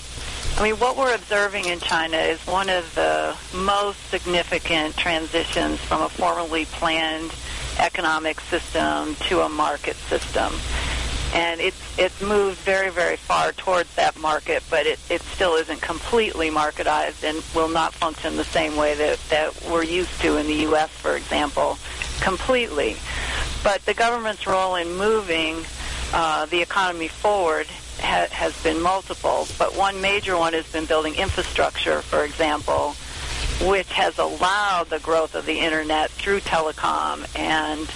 [SPEAKER 5] I mean, what we're observing in China is one of the most significant transitions from a formally planned economic system to a market system. And it's it's moved very, very far towards that market, but it, it still isn't completely marketized and will not function the same way that, that we're used to in the U.S., for example, completely. But the government's role in moving uh, the economy forward ha- has been multiple, but one major one has been building infrastructure, for example, which has allowed the growth of the internet through telecom and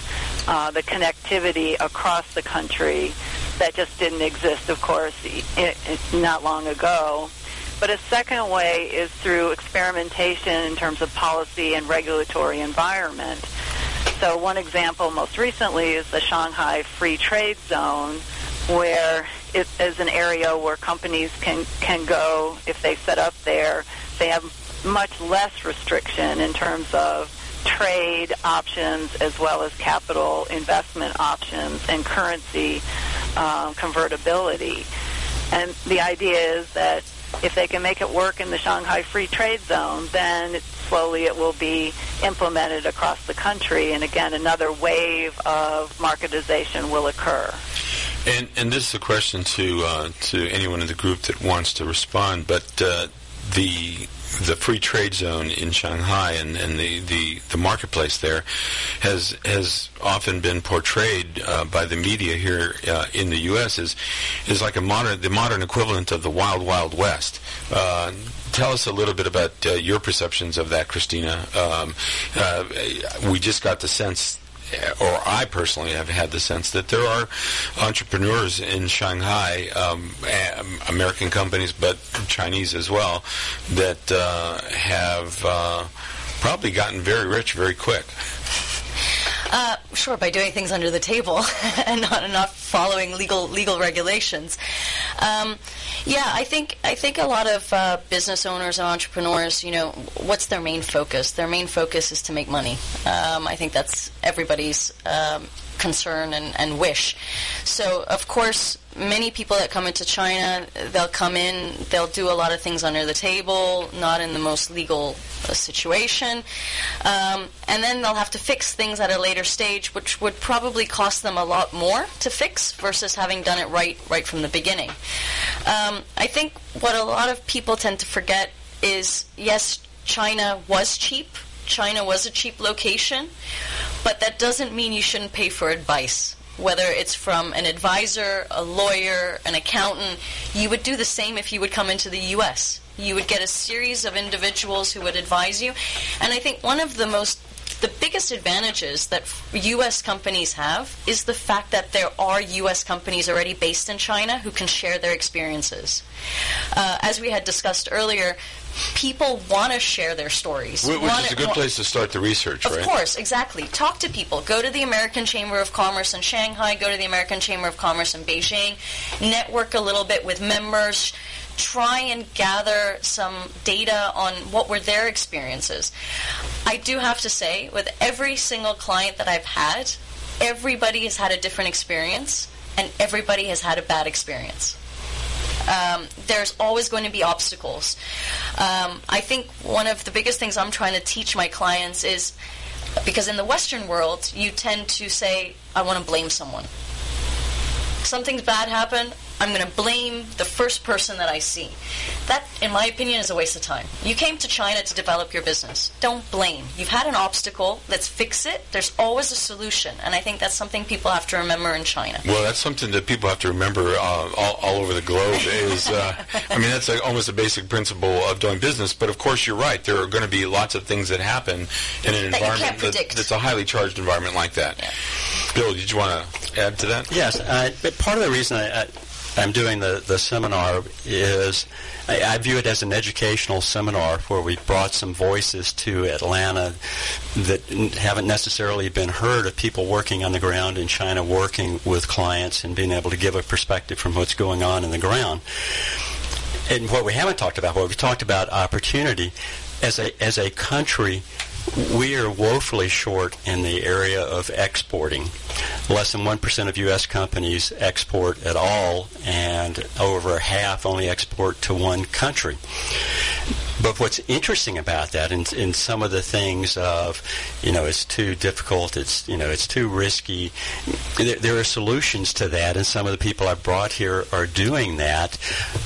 [SPEAKER 5] uh, the connectivity across the country that just didn't exist, of course, it, it, not long ago. But a second way is through experimentation in terms of policy and regulatory environment. So one example most recently is the Shanghai Free Trade Zone, where it is an area where companies can, can go if they set up there. They have much less restriction in terms of trade options as well as capital investment options and currency um, convertibility. And the idea is that if they can make it work in the Shanghai Free Trade Zone, then slowly it will be implemented across the country. And again, another wave of marketization will occur.
[SPEAKER 3] And, and this is a question to uh, to anyone in the group that wants to respond. But uh, the the free trade zone in Shanghai and, and the, the, the marketplace there has has often been portrayed uh, by the media here uh, in the U.S. as is like a modern the modern equivalent of the Wild Wild West. Uh, tell us a little bit about uh, your perceptions of that, Christina. Um, uh, we just got the sense or I personally have had the sense that there are entrepreneurs in Shanghai, um, American companies, but Chinese as well, that uh, have uh, probably gotten very rich very quick.
[SPEAKER 1] Uh, sure, by doing things under the table *laughs* and not not following legal legal regulations. Um, yeah, I think I think a lot of uh, business owners and entrepreneurs, you know, what's their main focus? Their main focus is to make money. Um, I think that's everybody's um, concern and, and wish. So, of course, many people that come into China, they'll come in, they'll do a lot of things under the table, not in the most legal uh, situation, um, and then they'll have to fix things at a later stage, which would probably cost them a lot more to fix versus having done it right right from the beginning. Um, I think what a lot of people tend to forget is yes, China was cheap. China was a cheap location, but that doesn't mean you shouldn't pay for advice whether it's from an advisor, a lawyer, an accountant, you would do the same if you would come into the U.S. You would get a series of individuals who would advise you. And I think one of the most the biggest advantages that U.S. companies have is the fact that there are U.S. companies already based in China who can share their experiences. Uh, as we had discussed earlier, people want to share their stories.
[SPEAKER 3] Which,
[SPEAKER 1] wanna,
[SPEAKER 3] is a good place to start the research,
[SPEAKER 1] of
[SPEAKER 3] right?
[SPEAKER 1] Of course, exactly. Talk to people. Go to the American Chamber of Commerce in Shanghai. Go to the American Chamber of Commerce in Beijing. Network a little bit with members. Try and gather some data on what were their experiences. I do have to say, with every single client that I've had, everybody has had a different experience, and everybody has had a bad experience. Um, there's always going to be obstacles. Um, I think one of the biggest things I'm trying to teach my clients is because in the Western world, you tend to say, I want to blame someone. Something's bad happened, I'm going to blame the first person that I see. That, in my opinion, is a waste of time. You came to China to develop your business. Don't blame. You've had an obstacle. Let's fix it. There's always a solution. And I think that's something people have to remember in China.
[SPEAKER 3] Well, that's something that people have to remember uh, all, all, over the globe. *laughs* is uh, I mean, that's like almost a basic principle of doing business. But of course, you're right. There are going to be lots of things that happen in an
[SPEAKER 1] that
[SPEAKER 3] environment
[SPEAKER 1] that,
[SPEAKER 3] that's a highly charged environment like that.
[SPEAKER 1] Yeah.
[SPEAKER 3] Bill, did you want to add to that?
[SPEAKER 6] Yes. Uh, but part of the reason I, I I'm doing the, the seminar is I, I, view it as an educational seminar where we brought some voices to Atlanta that haven't necessarily been heard of people working on the ground in China, working with clients and being able to give a perspective from what's going on in the ground. And what we haven't talked about, what we've talked about opportunity as a as a country we are woefully short in the area of exporting. Less than 1% of U.S. companies export at all, and over half only export to one country. But what's interesting about that, in some of the things of, you know, it's too difficult, it's you know, it's too risky. There, there are solutions to that, and some of the people I've brought here are doing that.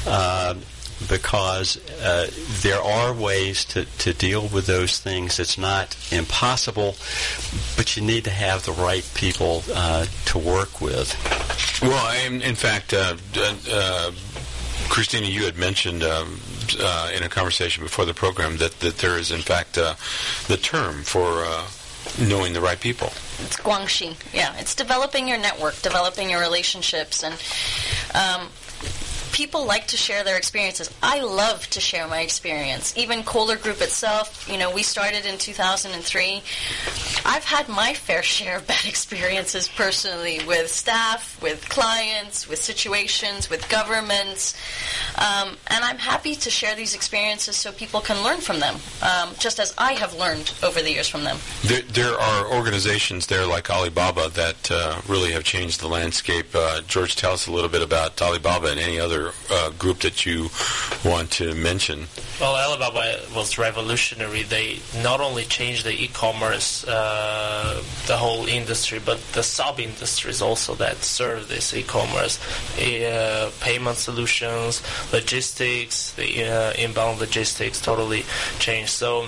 [SPEAKER 6] Uh, because uh, there are ways to, to deal with those things. It's not impossible, but you need to have the right people uh, to work with.
[SPEAKER 3] Well, in, in fact, uh, uh Christina, you had mentioned um, uh, in a conversation before the program that, that there is, in fact, uh, the term for knowing the right people.
[SPEAKER 1] It's guanxi. Yeah, it's developing your network, developing your relationships, and um, people like to share their experiences. I love to share my experience. Even Kohler Group itself, you know, we started in 2003. I've had my fair *laughs* share of bad experiences personally with staff, with clients, with situations, with governments. Um, and I'm happy to share these experiences so people can learn from them, um, just as I have learned over the years from them.
[SPEAKER 3] There, there are organizations there like Alibaba that uh, really have changed the landscape. Uh, George, tell us a little bit about Alibaba and any other uh, group that you want to mention?
[SPEAKER 4] Well, Alibaba was revolutionary. They not only changed the e-commerce, uh, the whole industry, but the sub-industries also that serve this e-commerce, uh, payment solutions, logistics, the uh, inbound logistics totally changed. So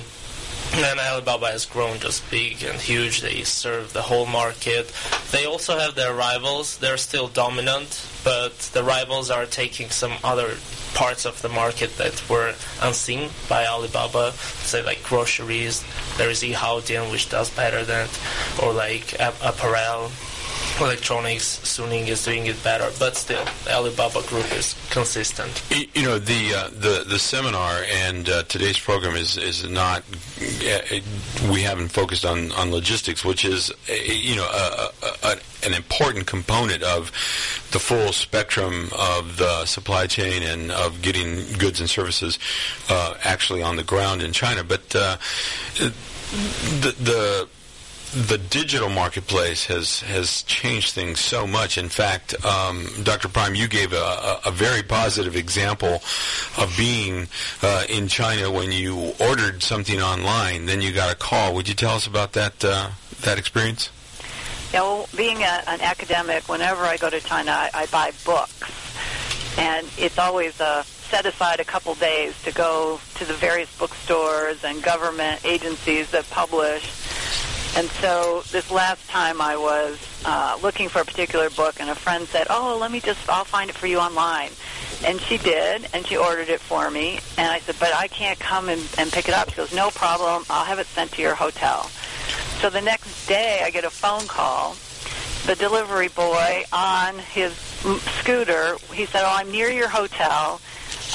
[SPEAKER 4] and Alibaba has grown just big and huge. They serve the whole market. They also have their rivals. They're still dominant, but the rivals are taking some other parts of the market that were unseen by Alibaba, say like groceries. There is Yihaodian, which does better than, or like apparel electronics, Suning is doing it better, but still, Alibaba Group is consistent.
[SPEAKER 3] You know, the uh, the the seminar and uh, today's program is is not. We haven't focused on on logistics, which is uh, you know a, a, a, an important component of the full spectrum of the supply chain and of getting goods and services uh, actually on the ground in China, but uh, the the the digital marketplace has has changed things so much. In fact, um, Dr. Prime, you gave a, a, very positive example of being uh, in China when you ordered something online, then you got a call. Would you tell us about that uh, that experience?
[SPEAKER 5] Yeah, well, being a, an academic, whenever I go to China, I, I buy books, and it's always a set aside a couple days to go to the various bookstores and government agencies that publish and so this last time I was uh, looking for a particular book, and a friend said, "Oh, let me just, I'll find it for you online." And she did, and she ordered it for me. And I said, "But I can't come and, and pick it up." She goes, "No problem. I'll have it sent to your hotel." So the next day, I get a phone call. The delivery boy on his scooter, he said, "Oh, I'm near your hotel.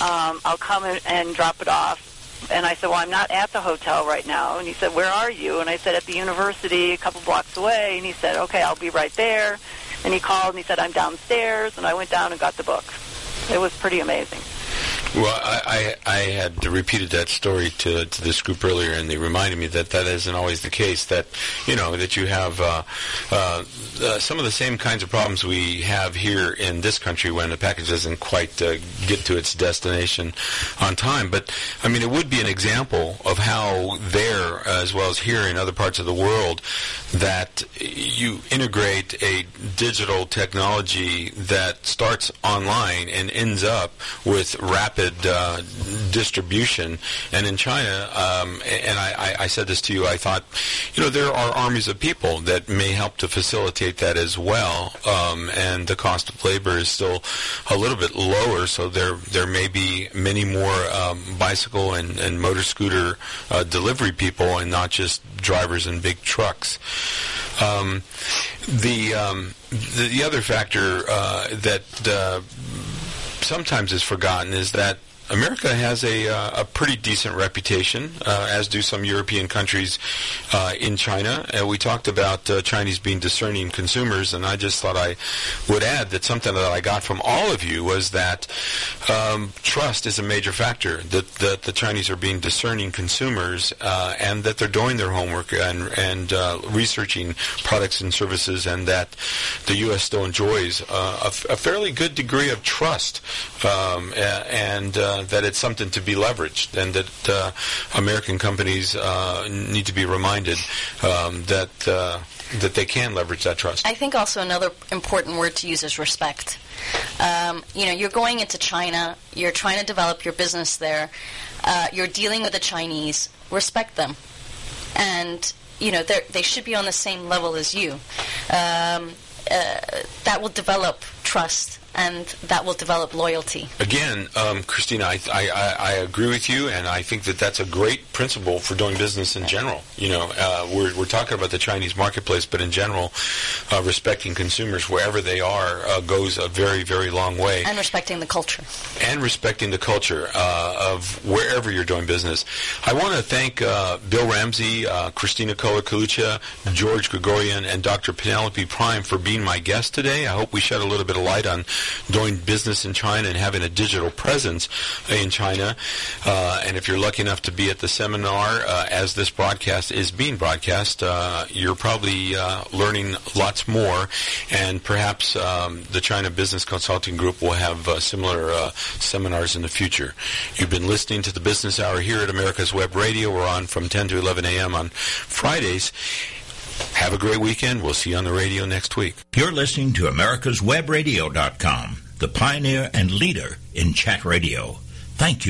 [SPEAKER 5] Um, I'll come and drop it off." And I said, well, I'm not at the hotel right now. And he said, where are you? And I said, at the university a couple blocks away. And he said, okay, I'll be right there. And he called and he said, I'm downstairs. And I went down and got the book. It was pretty amazing.
[SPEAKER 3] Well, I, I, I had repeated that story to, to this group earlier, and they reminded me that that isn't always the case. That you know that you have uh, uh, uh, some of the same kinds of problems we have here in this country when the package doesn't quite uh, get to its destination on time. But I mean, it would be an example of how there, as well as here in other parts of the world, that you integrate a digital technology that starts online and ends up with rapid rapid uh, distribution. And in China, um, and I, I, said this to you, I thought, you know, there are armies of people that may help to facilitate that as well. Um, and the cost of labor is still a little bit lower, so there there may be many more um, bicycle and, and motor scooter uh, delivery people, and not just drivers in big trucks. Um, the, um, the, the other factor uh, that uh, sometimes is forgotten is that America has a, uh, a pretty decent reputation, uh, as do some European countries uh, in China. Uh, we talked about uh, Chinese being discerning consumers, and I just thought I would add that something that I got from all of you was that um, trust is a major factor, that, that the Chinese are being discerning consumers, uh, and that they're doing their homework and, and researching products and services, and that the U.S. still enjoys a, a, fairly good degree of trust. Um, and uh, that it's something to be leveraged, and that uh, American companies uh, need to be reminded um, that uh, that they can leverage that trust.
[SPEAKER 1] I think also another important word to use is respect. Um, you know, you're going into China, you're trying to develop your business there, uh, you're dealing with the Chinese. Respect them, and you know they should be on the same level as you. Um, that will develop trust and that will develop loyalty.
[SPEAKER 3] Again, um, Christina, I, I, I, agree with you, and I think that that's a great principle for doing business in general. You know, uh, we're, we're talking about the Chinese marketplace, but in general, uh, respecting consumers wherever they are uh, goes a very, very long way.
[SPEAKER 1] And respecting the culture.
[SPEAKER 3] And respecting the culture uh, of wherever you're doing business. I want to thank uh, Bill Ramsey, uh, Christina Kohler-Kalucha, George Gregorian, and Dr. Penelope Prime for being my guest today. I hope we shed a little bit of light on doing business in China and having a digital presence in China. Uh, and if you're lucky enough to be at the seminar uh, as this broadcast is being broadcast, uh, you're probably uh, learning lots more. And perhaps um, the China Business Consulting Group will have uh, similar uh, seminars in the future. You've been listening to the Business Hour here at America's Web Radio. We're on from 10 to 11 a.m. on Fridays. Have a great weekend. We'll see you on the radio next week.
[SPEAKER 2] You're listening to America'sWebRadio.com, the pioneer and leader in chat radio. Thank you.